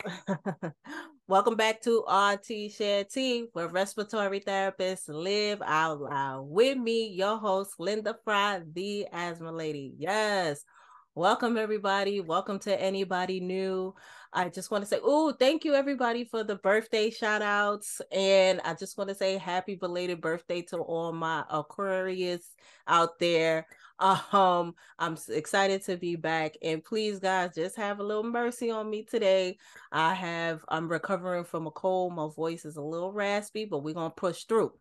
Welcome back to RT Share T, where respiratory therapists live out loud. With me, your host, Linda Fry, the asthma lady. Yes. Welcome, everybody. Welcome to anybody new. I just want to say, oh, thank you, everybody, for the birthday shout outs. And I just want to say happy belated birthday to all my Aquarius out there. Um, I'm excited to be back, and please, guys, just have a little mercy on me today. I have I'm recovering from a cold. My voice is a little raspy, but we're gonna push through.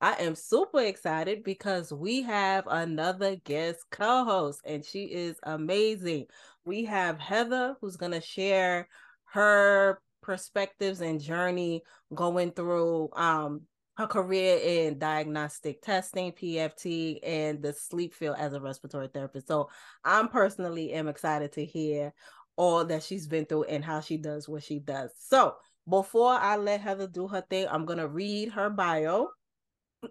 I am super excited because we have another guest co-host, and she is amazing. We have Heather, who's gonna share her perspectives and journey going through um her career in diagnostic testing, PFT, and the sleep field as a respiratory therapist. So I'm personally am excited to hear all that she's been through and how she does what she does. So before I let Heather do her thing, I'm gonna read her bio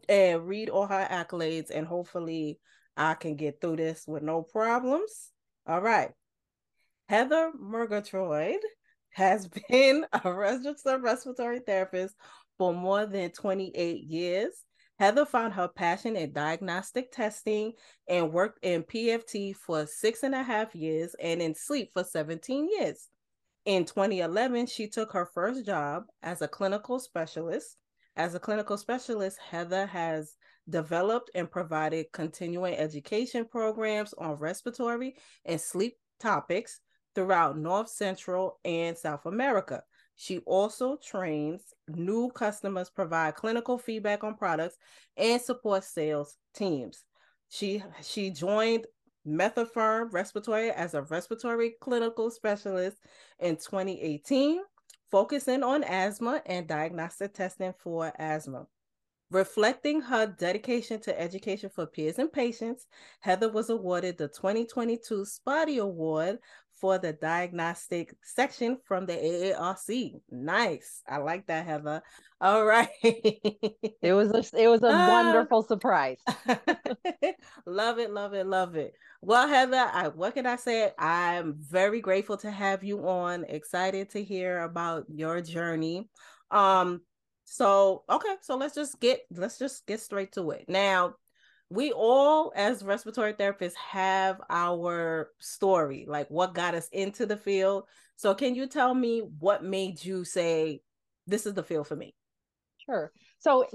and read all her accolades, and hopefully I can get through this with no problems. All right. Heather Murgatroyd has been a respiratory therapist for more than 28 years. Heather found her passion in diagnostic testing and worked in PFT for six and a half years and in sleep for 17 years. In 2011, she took her first job as a clinical specialist. As a clinical specialist, Heather has developed and provided continuing education programs on respiratory and sleep topics throughout North Central and South America. She also trains new customers, provide clinical feedback on products, and support sales teams. She she joined Methapharm Respiratory as a respiratory clinical specialist in 2018, focusing on asthma and diagnostic testing for asthma. Reflecting her dedication to education for peers and patients, Heather was awarded the 2022 SPOTY Award for the diagnostic section from the AARC. Nice. I like that, Heather. All right. it was a, it was a uh, wonderful surprise. love it, love it, love it. Well, Heather, I, what can I say? I'm very grateful to have you on. Excited to hear about your journey. Um so okay, so let's just get let's just get straight to it. Now, we all as respiratory therapists have our story like what got us into the field. So can you tell me what made you say this is the field for me sure. So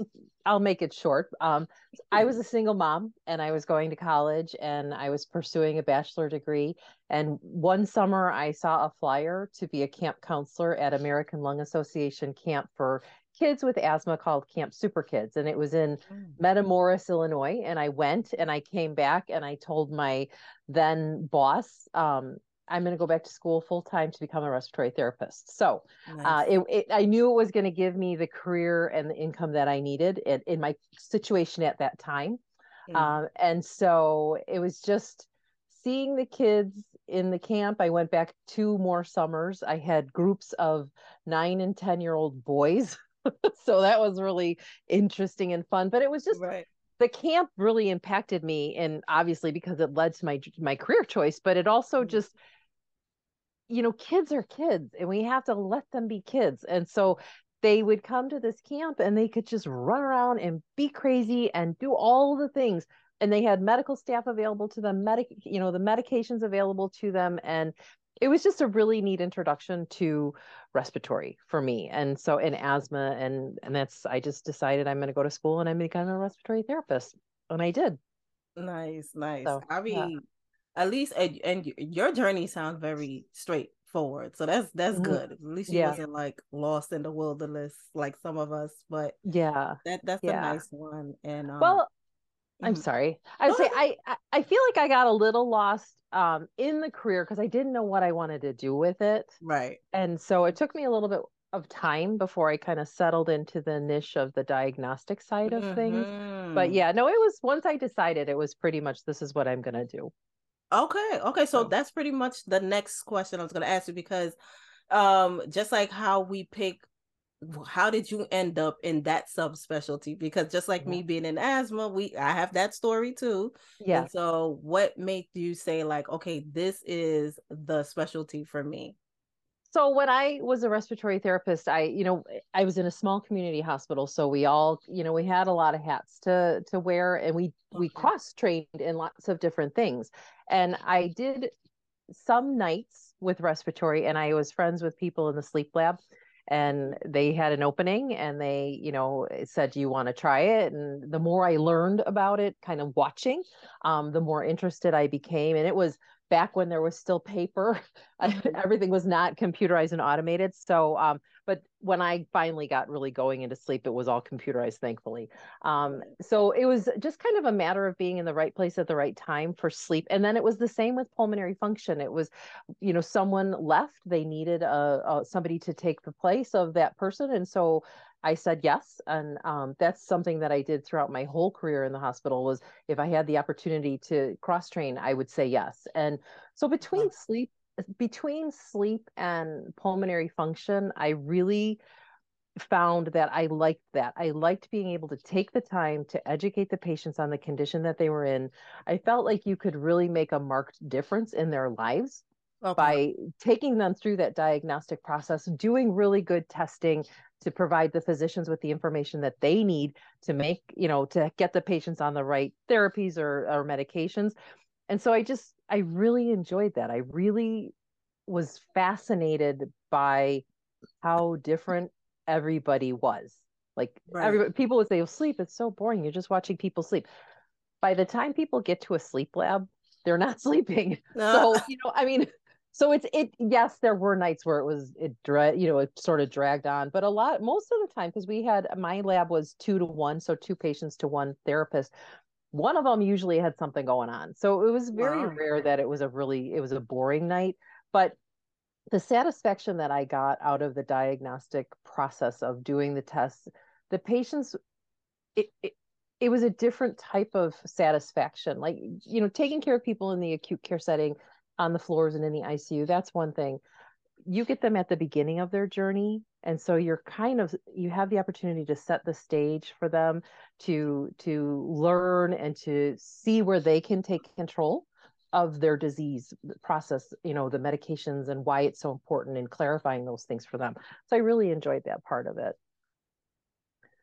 i'll make it short. Um, i was a single mom and i was going to college and i was pursuing a bachelor degree. And one summer i saw a flyer to be a camp counselor at american lung association camp for kids with asthma called Camp Super Kids, and it was in mm. Metamora, Illinois. And I went and I came back and I told my then boss, um, I'm going to go back to school full time to become a respiratory therapist. So uh, nice. uh, it, it, I knew it was going to give me the career and the income that I needed in, in my situation at that time. Mm. Um, and so it was just seeing the kids in the camp. I went back two more summers. I had groups of nine and 10 year old boys so that was really interesting and fun. But it was just right. the camp really impacted me, and obviously because it led to my my career choice, but it also mm-hmm. just you know kids are kids and we have to let them be kids and so they would come to this camp and they could just run around and be crazy and do all the things and they had medical staff available to them medic you know the medications available to them and it was just a really neat introduction to respiratory for me and so in asthma and and that's i just decided i'm going to go to school and i'm going to become a respiratory therapist and i did nice nice so, i mean yeah. at least and, and, your journey sounds very straightforward so that's that's mm-hmm. good at least you yeah. wasn't like lost in the wilderness like some of us but yeah that that's yeah. a nice one and um, well I'm mm-hmm. sorry. I would say I I feel like I got a little lost um in the career because I didn't know what I wanted to do with it. Right. And so it took me a little bit of time before I kind of settled into the niche of the diagnostic side of mm-hmm. things. But mm-hmm. yeah, no, it was once I decided it was pretty much this is what I'm gonna do. Okay. Okay. So, so. that's pretty much the next question I was gonna ask you because um just like how we pick how did you end up in that subspecialty? Because just like yeah. me being in asthma we i have that story too. Yeah. and so what made you say like okay this is the specialty for me So when I was a respiratory therapist, I, you know, I was in a small community hospital, so we all, you know, we had a lot of hats to to wear, and we we cross trained in lots of different things. And I did some nights with respiratory, and I was friends with people in the sleep lab, and they had an opening, and they, you know, said, "Do you want to try it?" And the more I learned about it, kind of watching, um, the more interested I became, and it was back when there was still paper mm-hmm. everything was not computerized and automated so um, but when i finally got really going into sleep it was all computerized thankfully. Um, so it was just kind of a matter of being in the right place at the right time for sleep. And then it was the same with pulmonary function. It was you know someone left they needed a, a somebody to take the place of that person. And so I said yes, and um, that's something that I did throughout my whole career in the hospital. Was if I had the opportunity to cross train, I would say yes. And so between sleep, between sleep and pulmonary function, I really found that I liked that. I liked being able to take the time to educate the patients on the condition that they were in. I felt like you could really make a marked difference in their lives okay. by taking them through that diagnostic process, doing really good testing, to provide the physicians with the information that they need to make, you know, to get the patients on the right therapies or, or medications. And so I just, I really enjoyed that. I really was fascinated by how different everybody was. Like right. everybody, people would say, "Oh, sleep, it's so boring. You're just watching people sleep." By the time people get to a sleep lab, they're not sleeping. Ah. so, you know, I mean, so it's it yes there were nights where it was it dra- you know it sort of dragged on but a lot most of the time because we had my lab was two to one so two patients to one therapist one of them usually had something going on so it was very wow. rare that it was a really it was a boring night but the satisfaction that i got out of the diagnostic process of doing the tests the patients it, it it was a different type of satisfaction like you know taking care of people in the acute care setting on the floors and in the ICU. That's one thing. You get them at the beginning of their journey. And so you're kind of you have the opportunity to set the stage for them to to learn and to see where they can take control of their disease process, you know, the medications and why it's so important in clarifying those things for them. So I really enjoyed that part of it.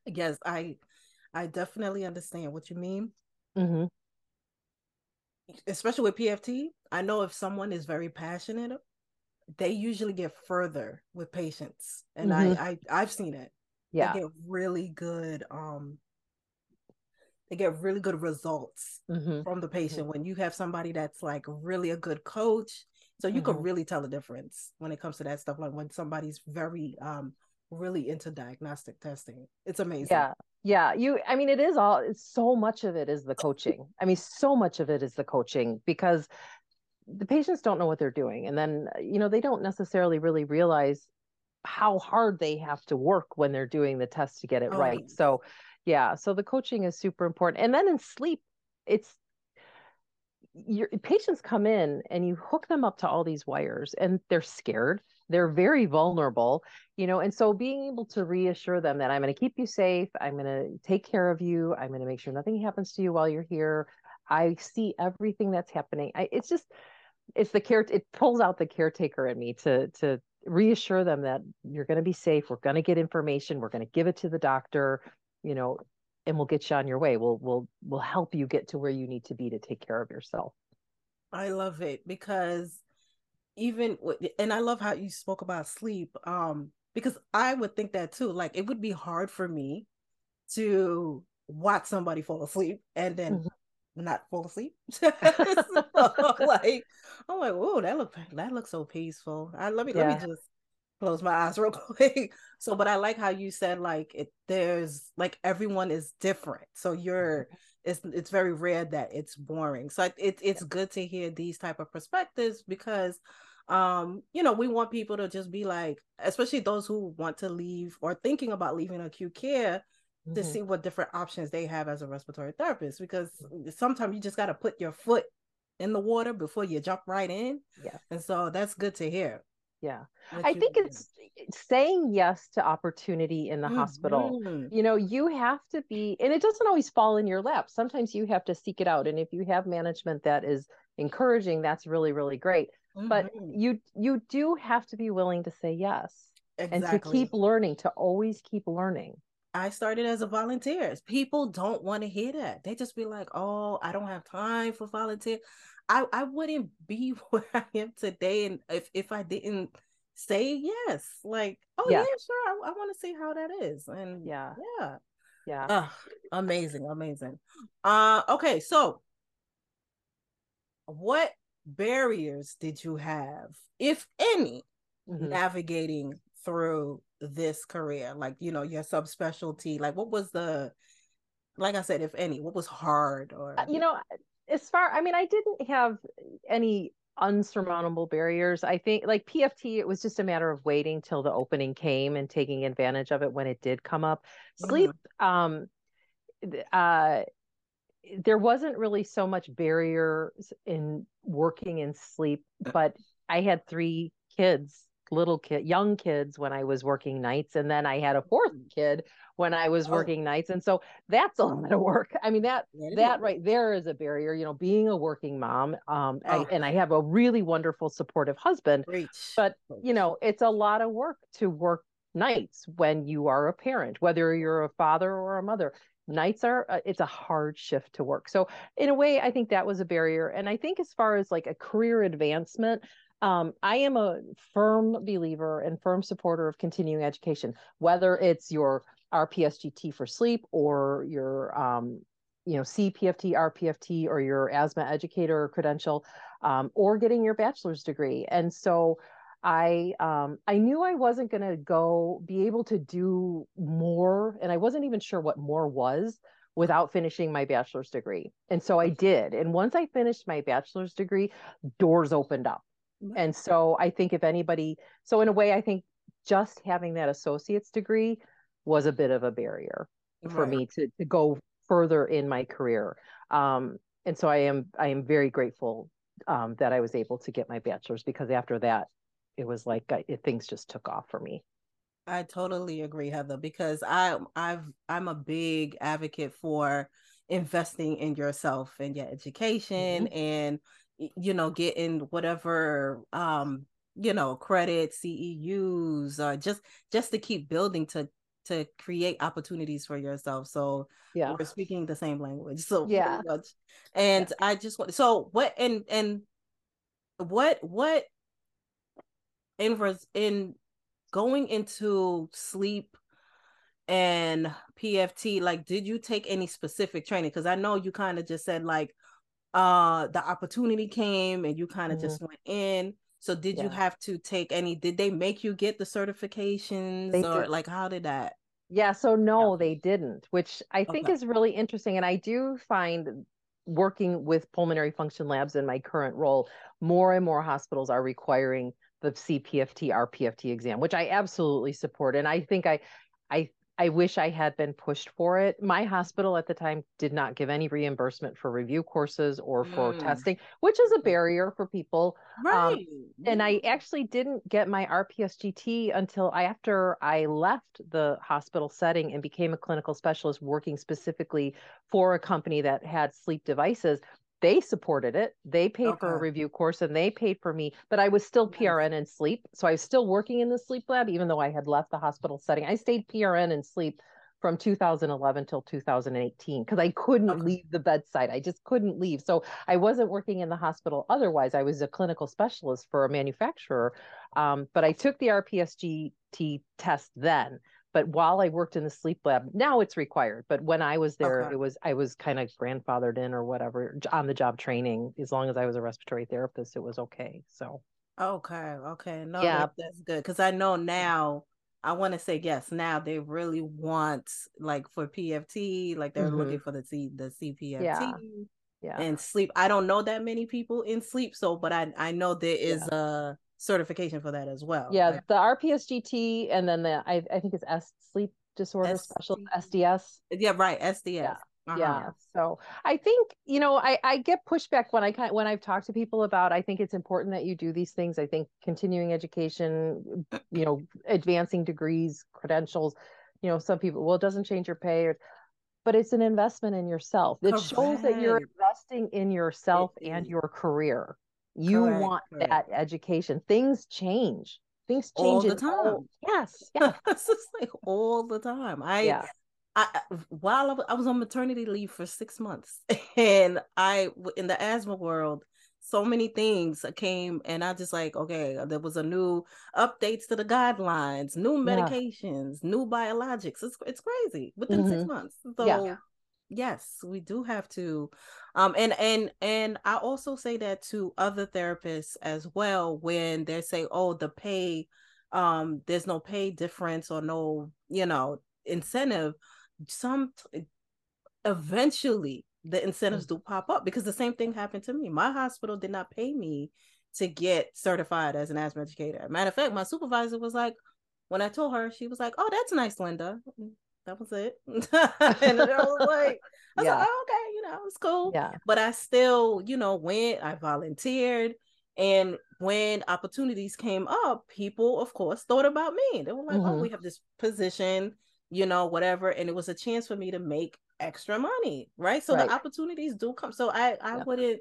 Yes, I I definitely understand what you mean. Mm-hmm especially with PFT, I know if someone is very passionate, they usually get further with patients, and mm-hmm. I, I I've seen it. Yeah, they get really good. Um, they get really good results mm-hmm. from the patient mm-hmm. when you have somebody that's like really a good coach. So you can mm-hmm. really tell the difference when it comes to that stuff. Like when somebody's very um really into diagnostic testing. It's amazing. Yeah. Yeah. You, I mean, it is all, so much of it is the coaching. I mean, so much of it is the coaching because the patients don't know what they're doing. And then, uh, you know, they don't necessarily really realize how hard they have to work when they're doing the test to get it oh. right. So, yeah. So the coaching is super important. And then in sleep, it's, your patients come in and you hook them up to all these wires and they're scared they're very vulnerable you know and so being able to reassure them that i'm going to keep you safe i'm going to take care of you i'm going to make sure nothing happens to you while you're here i see everything that's happening I, it's just it's the care it pulls out the caretaker in me to to reassure them that you're going to be safe we're going to get information we're going to give it to the doctor you know and we'll get you on your way we'll we'll we'll help you get to where you need to be to take care of yourself i love it because even and I love how you spoke about sleep um because I would think that too like it would be hard for me to watch somebody fall asleep and then mm-hmm. Not fall asleep. So, like I'm like oh that look that looks so peaceful. I let me yeah. let me just close my eyes real quick. So but I like how you said like it there's like everyone is different. So you're mm-hmm. it's it's very rare that it's boring. So it, it's good to hear these type of perspectives because um you know we want people to just be like especially those who want to leave or thinking about leaving acute care mm-hmm. to see what different options they have as a respiratory therapist because sometimes you just got to put your foot in the water before you jump right in yeah and so that's good to hear yeah i think it's saying yes to opportunity in the mm-hmm. hospital you know you have to be and it doesn't always fall in your lap sometimes you have to seek it out and if you have management that is encouraging that's really really great mm-hmm. but you you do have to be willing to say yes exactly. and to keep learning to always keep learning I started as a volunteer. People don't want to hear that. They just be like, "Oh, I don't have time for volunteer." I I wouldn't be where I am today, and if if I didn't say yes, like, "Oh yeah, yeah sure, I, I want to see how that is," and yeah, yeah, yeah, uh, amazing, amazing. Uh, okay, so what barriers did you have, if any, mm-hmm. navigating through this career? Like, you know, your subspecialty, like what was the like I said, if any, what was hard or uh, you know, as far I mean, I didn't have any unsurmountable barriers. I think like PFT, it was just a matter of waiting till the opening came and taking advantage of it when it did come up. Sleep, mm-hmm. um, uh, there wasn't really so much barriers in working in sleep, but I had three kids, little kid, young kids when I was working nights, and then I had a fourth mm. kid when I was oh. working nights, and so that's a lot of work. I mean that that right there is a barrier. You know, being a working mom, um, oh. I, and I have a really wonderful, supportive husband, Preach. but you know, it's a lot of work to work nights when you are a parent, whether you're a father or a mother nights are uh, it's a hard shift to work so in a way i think that was a barrier and i think as far as like a career advancement um, i am a firm believer and firm supporter of continuing education whether it's your rpsgt for sleep or your um, you know cpft rpft or your asthma educator credential um, or getting your bachelor's degree and so I um I knew I wasn't going to go be able to do more and I wasn't even sure what more was without finishing my bachelor's degree. And so I did. And once I finished my bachelor's degree, doors opened up. And so I think if anybody so in a way I think just having that associate's degree was a bit of a barrier right. for me to to go further in my career. Um and so I am I am very grateful um, that I was able to get my bachelor's because after that it was like I, it, things just took off for me. I totally agree, Heather, because I I've I'm a big advocate for investing in yourself and your education mm-hmm. and you know getting whatever um you know credit CEUs or just just to keep building to to create opportunities for yourself. So yeah, we're speaking the same language. So yeah, and yeah. I just want so what and and what what in in going into sleep and PFT, like, did you take any specific training? Because I know you kind of just said like, uh, the opportunity came and you kind of mm-hmm. just went in. So did yeah. you have to take any? Did they make you get the certifications, they or did. like how did that? Yeah, so no, yeah. they didn't, which I think okay. is really interesting. And I do find working with pulmonary function labs in my current role, more and more hospitals are requiring the CPFT RPFT exam, which I absolutely support. And I think I I I wish I had been pushed for it. My hospital at the time did not give any reimbursement for review courses or for mm. testing, which is a barrier for people. Um, right. Um, and I actually didn't get my RPSGT until after I left the hospital setting and became a clinical specialist working specifically for a company that had sleep devices they supported it. They paid okay. for a review course and they paid for me, but I was still PRN in sleep. So I was still working in the sleep lab, even though I had left the hospital setting. I stayed PRN in sleep from 2011 till 2018 because I couldn't okay. leave the bedside. I just couldn't leave. So I wasn't working in the hospital. Otherwise, I was a clinical specialist for a manufacturer. Um, but I took the RPSGT test then but while I worked in the sleep lab, now it's required. But when I was there, okay. it was I was kind of grandfathered in or whatever on the job training. As long as I was a respiratory therapist, it was okay. So okay, okay, no, yeah, that, that's good because I know now. I want to say yes. Now they really want like for PFT, like they're mm-hmm. looking for the C the CPFT. Yeah. Yeah. And sleep. I don't know that many people in sleep, so but I I know there is yeah. a certification for that as well. Yeah, right? the RPSGT and then the I, I think it's S sleep disorder S- special SDS. Yeah, right, SDS. Yeah. Uh-huh. Yeah. So I think, you know, I, I get pushback when I kind when I've talked to people about I think it's important that you do these things. I think continuing education, you know, advancing degrees, credentials, you know, some people, well, it doesn't change your pay or but it's an investment in yourself. It Correct. shows that you're investing in yourself and your career You correct, want correct. that education. Things change. Things change all the time. All, yes, yes. it's just like all the time. I yeah. I, while I was on maternity leave for six months, and I in the asthma world, so many things came, and I just like okay, there was a new updates to the guidelines, new medications, yeah. new biologics. It's it's crazy within mm-hmm. six months. So yeah. yes, we do have to, um, and and and I also say that to other therapists as well when they say, oh, the pay, um, there's no pay difference or no, you know, incentive some eventually the incentives mm-hmm. do pop up because the same thing happened to me. My hospital did not pay me to get certified as an asthma educator. Matter of fact, my supervisor was like, when I told her, she was like, "Oh, that's nice, Linda." That was it, and I was like, "I was yeah. like, oh, okay, know, it's cool." Yeah. But I still, you know, went. I volunteered, and when opportunities came up, people, of course, thought about me. They were like, oh, mm-hmm. "Oh, we have this position." you know, whatever. And it was a chance for me to make extra money, right? So right. the opportunities do come. So I I yeah. wouldn't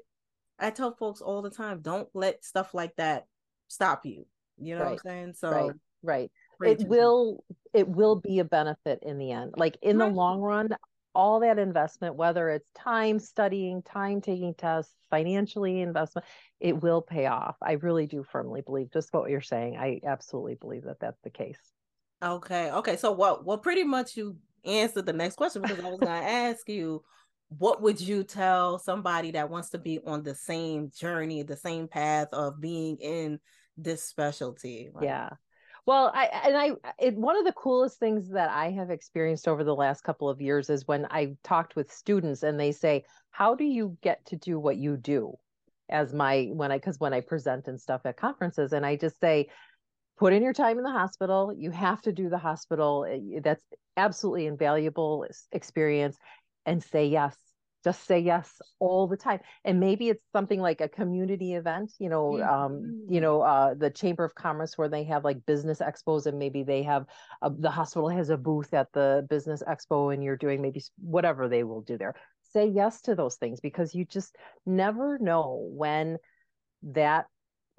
I tell folks all the time, don't let stuff like that stop you. You know right. what I'm saying? So right, right. It will it will be a benefit in the end. Like in right. the long run, all that investment, whether it's time studying, time taking tests, financially investment, it will pay off. I really do firmly believe just what you're saying. I absolutely believe that that's the case. Okay. Okay. So what well pretty much you answered the next question because I was gonna ask you what would you tell somebody that wants to be on the same journey, the same path of being in this specialty? Like, yeah. Well, I and I it, one of the coolest things that I have experienced over the last couple of years is when I talked with students and they say, "How do you get to do what you do?" As my when I because when I present and stuff at conferences, and I just say, put in your time in the hospital. You have to do the hospital. Eh, that's absolutely invaluable experience and say yes. Just say yes all the time. And maybe it's something like a community event, you know, mm-hmm. um, you know, uh, the Chamber of Commerce where they have like business expos and maybe they have a, the hospital has a booth at the business expo and you're doing maybe whatever they will do there. Say yes to those things because you just never know when that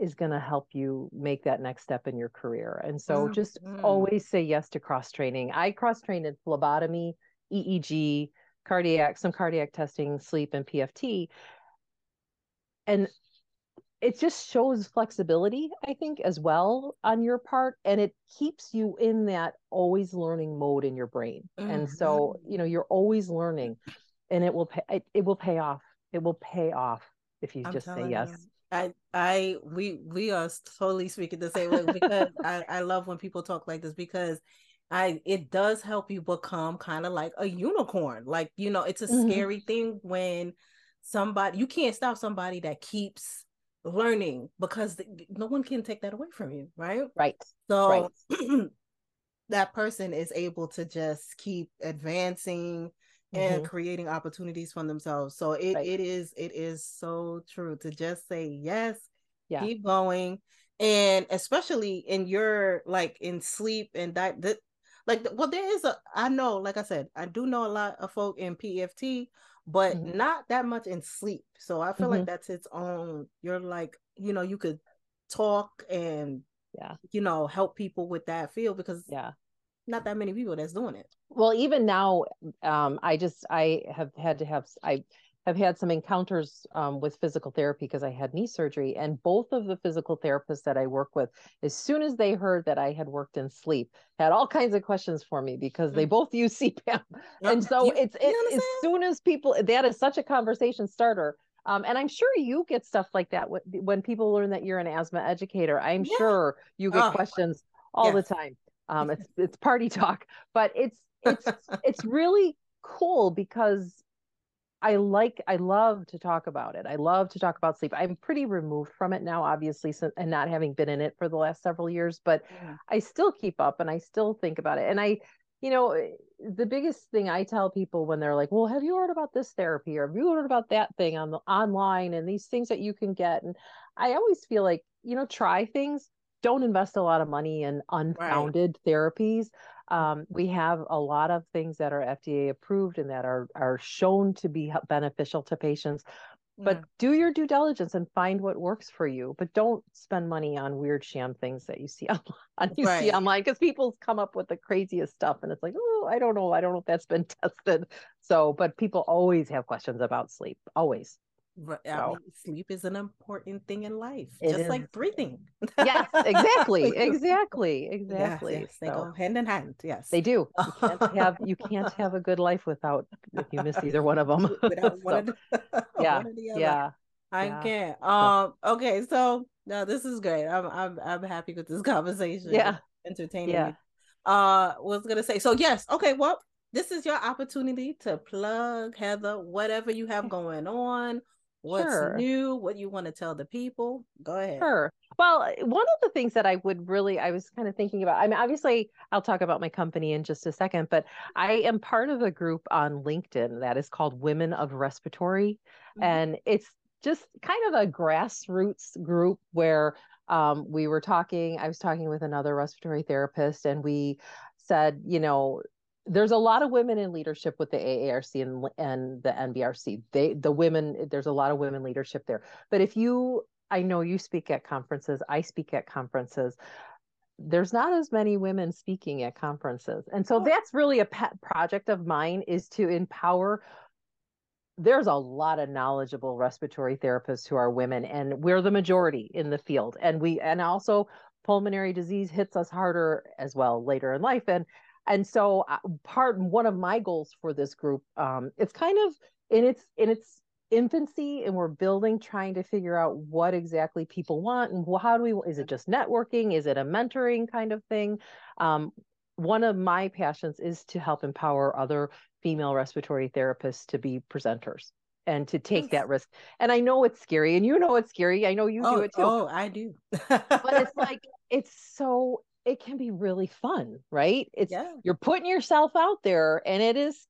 is going to help you make that next step in your career. And so mm-hmm. just always say yes to cross training. I cross trained in phlebotomy, EEG, cardiac, some cardiac testing, sleep, and PFT. And it just shows flexibility, I think, as well on your part. And it keeps you in that always learning mode in your brain. Mm-hmm. And so, you know, you're always learning and it will pay, it, it will pay off. It will pay off if you I'm just say yes. You. I I we we are totally speaking the same way because I I love when people talk like this because I it does help you become kind of like a unicorn. Like, you know, it's a mm-hmm. scary thing when somebody you can't stop somebody that keeps learning because the, no one can take that away from you, right? Right. So right. that person is able to just keep advancing and mm-hmm. creating opportunities for themselves. So it, right. it is it is so true to just say yes, yeah. keep going, and especially in your like in sleep and that like well there is a I know like I said I do know a lot of folk in PFT, but mm-hmm. not that much in sleep. So I feel mm-hmm. like that's its own. You're like you know you could talk and yeah you know help people with that field because yeah not that many people that's doing it well even now um i just i have had to have i have had some encounters um, with physical therapy because i had knee surgery and both of the physical therapists that i work with as soon as they heard that i had worked in sleep had all kinds of questions for me because they mm. both use cpap and so you, it's it, as soon as people that is such a conversation starter um, and I'm sure you get stuff like that when, when people learn that you're an asthma educator. I'm yeah. sure you get oh, questions all the time. Um, it's it's party talk, but it's it's it's really cool because I like I love to talk about it. I love to talk about sleep. I'm pretty removed from it now, obviously, so, and not having been in it for the last several years, but yeah. I still keep up and I still think about it. And I, you know, eh, the biggest thing I tell people when they're like, "Well, have you heard about this therapy or have you heard about that thing on the online and these things that you can get?" And I always feel like, you know, try things don't invest a lot of money in unfounded right. therapies. Um, we have a lot of things that are FDA approved and that are are shown to be beneficial to patients. but Mm. do your due diligence and find what works for you but don't spend money on weird sham things that you see online you see online because people come up with the craziest stuff and it's like oh i don't know i don't know if that's been tested so but people always have questions about sleep always Right, So- sleep is an important thing in life, It just like breathing. yes exactly exactly exactly yes, they So, go hand in hand. Yes, they do you can't have you can't have a good life without if you miss either one of them without one, of the, yeah, one the yeah I yeah. can't. Um. Okay. So no, this is great. I'm I'm I'm happy with this conversation. yeah Entertaining. yeah me. Uh, was gonna say. So yes. Okay. Well, this is your opportunity to plug Heather, whatever you have going on, what's Sure. new, what you want to tell the people. Go ahead. Sure. Well, uh, one of the things that I would really, I was kind of thinking about, I mean, obviously, I'll talk about my company in just a second, but I am part of a group on LinkedIn that is called Women of Respiratory. Mhm. And it's just kind of a grassroots group where um, we were talking, I was talking with another respiratory therapist, and we said, you know, there's a lot of women in leadership with the AARC and, and the NBRC. They, the women, there's a lot of women leadership there. But if you I know you speak at conferences, I speak at conferences. There's not as many women speaking at conferences. And so that's really a pet project of mine is to empower there's a lot of knowledgeable respiratory therapists who are women and we're the majority in the field and we and also pulmonary disease hits us harder as well later in life and and so uh, part one of my goals for this group um it's kind of in its in its infancy and we're building trying to figure out what exactly people want and how do we is it just networking is it a mentoring kind of thing um one of my passions is to help empower other female respiratory therapists to be presenters and to take Yes. that risk. And I know it's scary, and you know it's scary. I know you oh, do it too. oh, I do. But it's like it's so it can be really fun, right? It's yeah. you're putting yourself out there, and it is.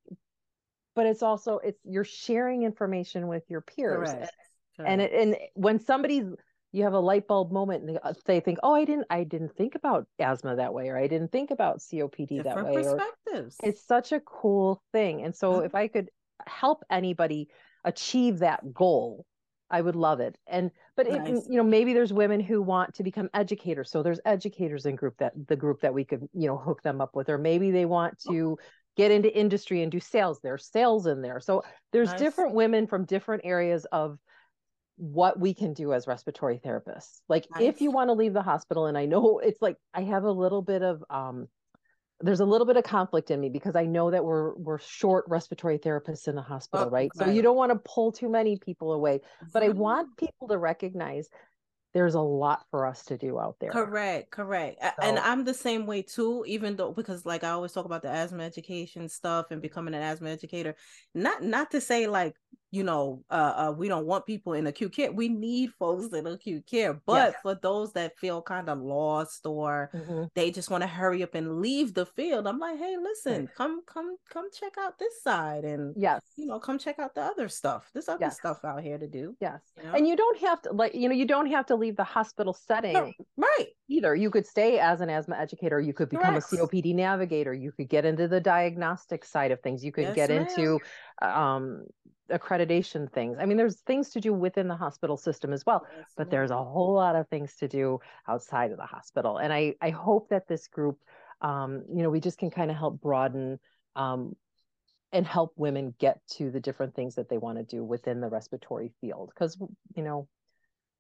But it's also it's you're sharing information with your peers, Correct. and it, and when somebody's you have a light bulb moment and they, they think oh i didn't i didn't think about asthma that way or i didn't think about copd that different way or perspectives. it's such a cool thing and so Mhm. if i could help anybody achieve that goal i would love it and but it, you know maybe there's women who want to become educators so there's educators in group that the group that we could you know hook them up with or maybe they want Oh. to get into industry and do sales there's sales in there so there's Nice. different women from different areas of what we can do as respiratory therapists like if you want to leave the hospital and i know it's like i have a little bit of um there's a little bit of conflict in me because I know that we're we're short respiratory therapists in the hospital, Oh, right? So you don't want to pull too many people away, but I Mhm. want people to recognize there's a lot for us to do out there. Correct, correct. A- And I'm the same way too, even though because like I always talk about the asthma education stuff and becoming an asthma educator. Not not to say like, you know, uh, uh we don't want people in acute care. We need folks in acute care. But Yes. for those that feel kind of lost or Mhm. they just want to hurry up and leave the field, I'm like, hey, listen, come come come check out this side and Yes. you know, come check out the other stuff. There's other Yes. stuff out here to do. Yes. You know? And you don't have to like you know you don't have to leave the hospital setting No, right. Either. You could stay as an asthma educator. You could become Correct. a COPD navigator. You could get into the diagnostic side of things. You could Yes, get ma'am. into um, accreditation things. I mean, there's things to do within the hospital system as well. Yes, but ma'am. there's a whole lot of things to do outside of the hospital and i i hope that this group um you know we just can kind of help broaden um and help women get to the different things that they want to do within the respiratory field because you know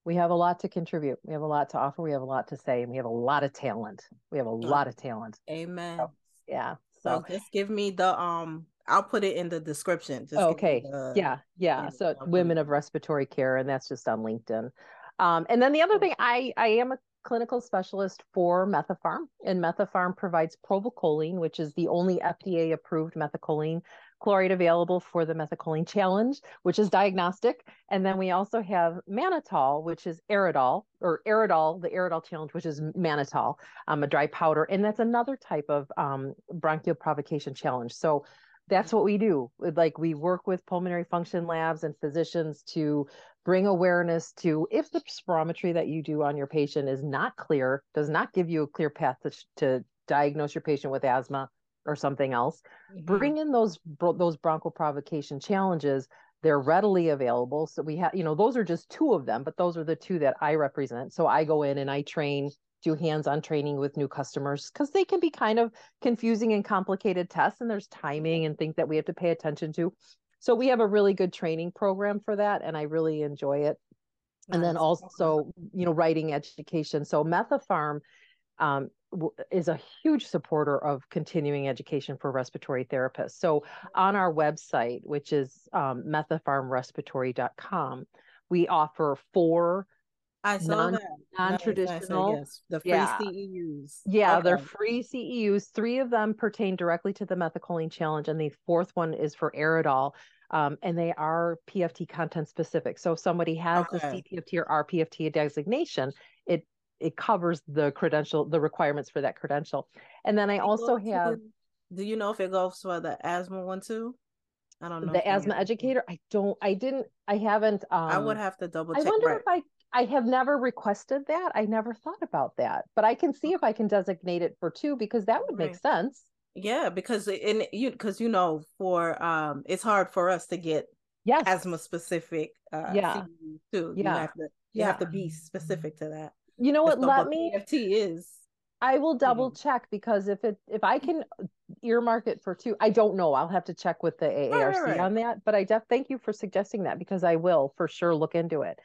we have a lot to contribute. We have a lot to offer. We have a lot to say and we have a lot of talent. We have a lot of talent. Amen. yeah So so just give me the um I'll put it in the description. Just okay. the- yeah yeah. So women of respiratory care and that's just on linkedin. Um, and then the other thing i i am a clinical specialist for Methapharm and Methapharm provides provocholine which is the only fda approved methacholine chloride available for the methacholine challenge which is diagnostic. And then we also have mannitol which is Aridol or Aridol the Aridol challenge which is mannitol um, a dry powder. And that's another type of um, bronchial provocation challenge. So that's what we do. Like we work with pulmonary function labs and physicians to bring awareness to if the spirometry that you do on your patient is not clear does not give you a clear path to, to diagnose your patient with asthma or something else Mhm. bring in those those bronchoprovocation challenges they're readily available. So we have, you know, those are just two of them, but those are the two that I represent. So I go in and I train, do hands-on training with new customers because they can be kind of confusing and complicated tests, and there's timing and things that we have to pay attention to. So we have a really good training program for that, and I really enjoy it. Nice. And then also, you know, writing education. So Methapharm um, is a huge supporter of continuing education for respiratory therapists. So on our website, which is um, methapharmrespiratory.com, we offer four I saw non, that non-traditional. yes, the free yeah. CEUs. Yeah, okay. they're free CEUs. Three of them pertain directly to the methacholine challenge, and the fourth one is for Aridol. Um, and they are PFT content specific. So if somebody has okay. the CPFT or RPFT designation, it it covers the credential, the requirements for that credential. And then I also have. do you know if it goes for the asthma one too? I don't know. The asthma educator. I don't. I didn't. I haven't. Um, I would have to double. check. I wonder right. if I. I have never requested that. I never thought about that, but I can see if I can designate it for two because that would right. make sense. Yeah, because in you because you know for um it's hard for us to get yes asthma specific uh yeah too. Yeah. You have to you yeah. have to be specific to that you know what let me PFT is I will double mm-hmm. check because if it if I can earmark it for two, I don't know. I'll have to check with the AARC right, right. on that. But I def thank you for suggesting that because I will for sure look into it.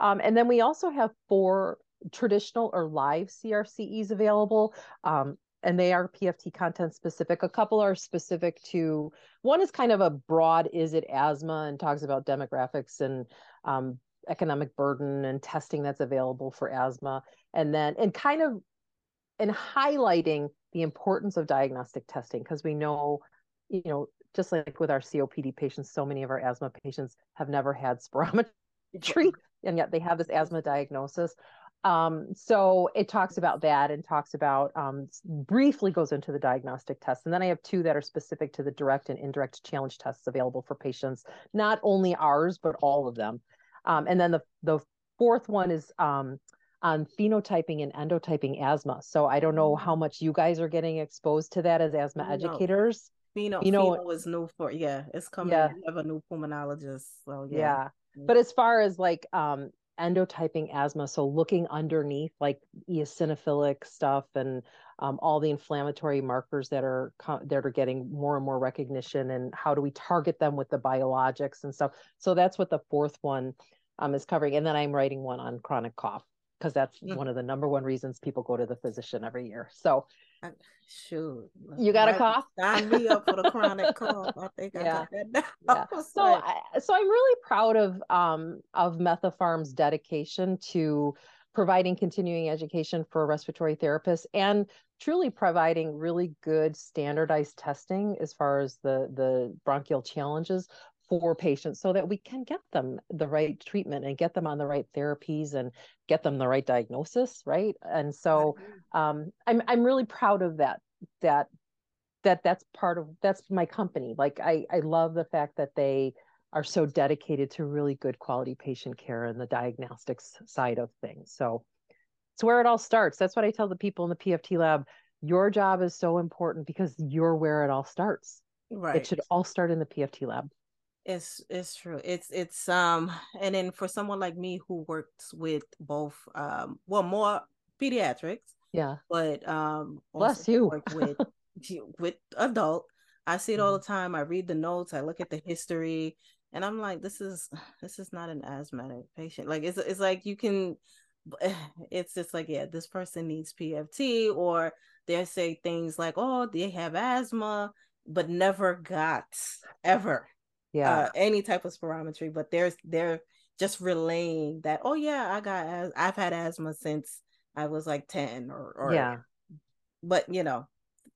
Um, and then we also have four traditional or live CRCEs available. Um, and they are PFT content specific. A couple are specific to one is kind of a broad is it asthma and talks about demographics and um, economic burden and testing that's available for asthma. And then and kind of and highlighting the importance of diagnostic testing because we know you know just like with our COPD patients so many of our asthma patients have never had spirometry and yet they have this asthma diagnosis. Um, so it talks about that and talks about um, briefly goes into the diagnostic tests. And then i have two that are specific to the direct and indirect challenge tests available for patients not only ours but all of them um, and then the, the fourth one is um, on phenotyping and endotyping asthma. So I don't know how much you guys are getting exposed to that as asthma no. educators. Pheno, Pheno, Pheno is new for yeah, it's coming. Yeah. We have a new pulmonologist. So yeah. yeah. But as far as like um endotyping asthma, so looking underneath like eosinophilic stuff and um, all the inflammatory markers that are that are getting more and more recognition, and how do we target them with the biologics and stuff. So that's what the fourth one um, is covering, and then I'm writing one on chronic cough because that's mm. one of the number one reasons people go to the physician every year. So, shoot, you got a cough? Sign me up for the chronic cough. I think I got that Yeah. So, I, so I'm really proud of um of Methapharm's dedication to providing continuing education for respiratory therapists and truly providing really good standardized testing as far as the the bronchial challenges for patients so that we can get them the right treatment and get them on the right therapies and get them the right diagnosis right? And so um, i'm i'm really proud of that that that that's part of that's my company. Like i i love the fact that they are so dedicated to really good quality patient care and the diagnostics side of things so it's where it all starts that's what i tell the people in the pft lab your job is so important because you're where it all starts right it should all start in the pft lab it's it's true. It's it's um and then for someone like me who works with both um well more pediatrics. Yeah. But um bless you work with with adult. I see it all mm-hmm. the time. I read the notes, I look at the history, and I'm like, this is this is not an asthmatic patient. Like it's it's like you can it's just like, yeah, this person needs PFT, or they say things like, oh, they have asthma, but never got ever yeah uh, any type of spirometry but there's they're just relaying that oh yeah i got as i've had asthma since i was like 10 or, or yeah but you know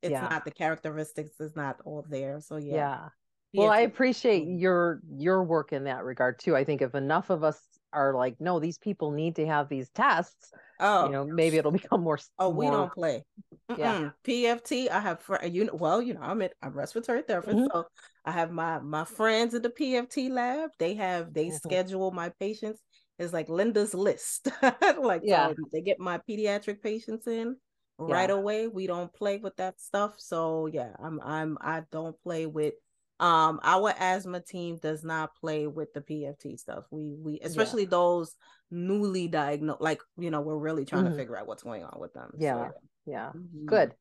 it's yeah. not the characteristics is not all there so yeah yeah well i appreciate your your work in that regard too i think if enough of us are like no these people need to have these tests oh you know maybe it'll become more oh we don't play Mm-mm. yeah pft i have fr- you know well you know i'm a, I'm respiratory therapist mm-hmm. so i have my my friends in the pft lab they have they mm-hmm. schedule my patients it's like linda's list like yeah. So they get my pediatric patients in right yeah. away we don't play with that stuff so yeah i'm i'm i don't play with um our asthma team does not play with the pft stuff we we especially yeah. those newly diagnosed like you know we're really trying mm-hmm. to figure out what's going on with them yeah so, yeah mm-hmm. good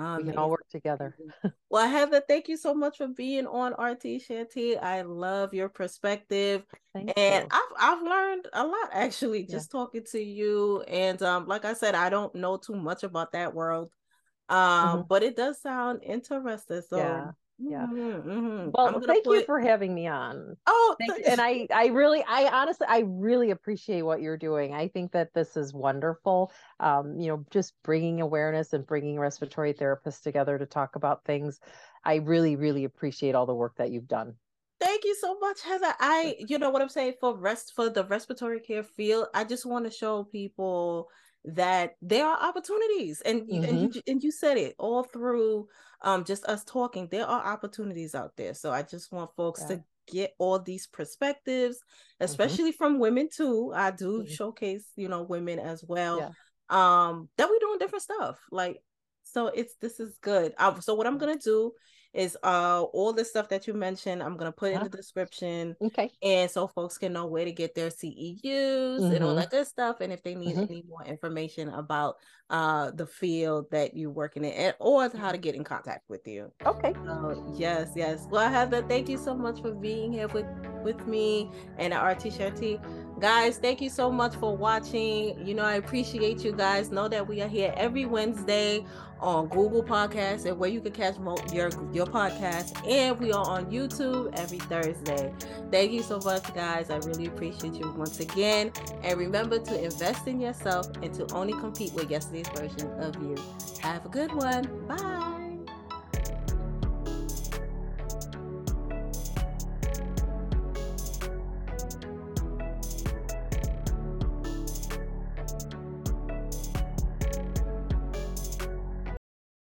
um, we can all work together. well, Heather, thank you so much for being on RT Shanty. I love your perspective, thank and you. I've I've learned a lot actually just yeah. talking to you. And um, like I said, I don't know too much about that world, um, mm-hmm. but it does sound interesting. So yeah yeah. Mm-hmm, mm-hmm. well thank put... you for having me on. Oh and i i really i honestly i really appreciate what you're doing. I think that this is wonderful um you know just bringing awareness and bringing respiratory therapists together to talk about things. I really really appreciate all the work that you've done. Thank you so much heather. I you know what i'm saying? For rest for the respiratory care field i just want to show people that there are opportunities and mm-hmm. and you and you said it all through um just us talking there are opportunities out there so i just want folks yeah. to get all these perspectives mm-hmm. especially mm-hmm. from women too i do mm-hmm. showcase you know women as well yeah. um that we're doing different stuff like so it's this is good um, so what i'm gonna do is uh all the stuff that you mentioned. I'm gonna put in the description. Okay. And so folks can know where to get their CEUs mm-hmm. and all mm-hmm. that good stuff. And if they need mm-hmm. any more information about uh the field that you're working in or how to get in contact with you. Okay. Uh, yes, yes. Well, Heather, thank you so much for being here with with me and at RT Shanty. Guys, thank you so much for watching. You know, I appreciate you guys. Know that we are here every Wednesday on Google Podcasts and where you can catch your your podcast. And we are on YouTube every Thursday. Thank you so much, guys. I really appreciate you once again. And remember to invest in yourself and to only compete with yesterday's version of you. Have a good one. Bye.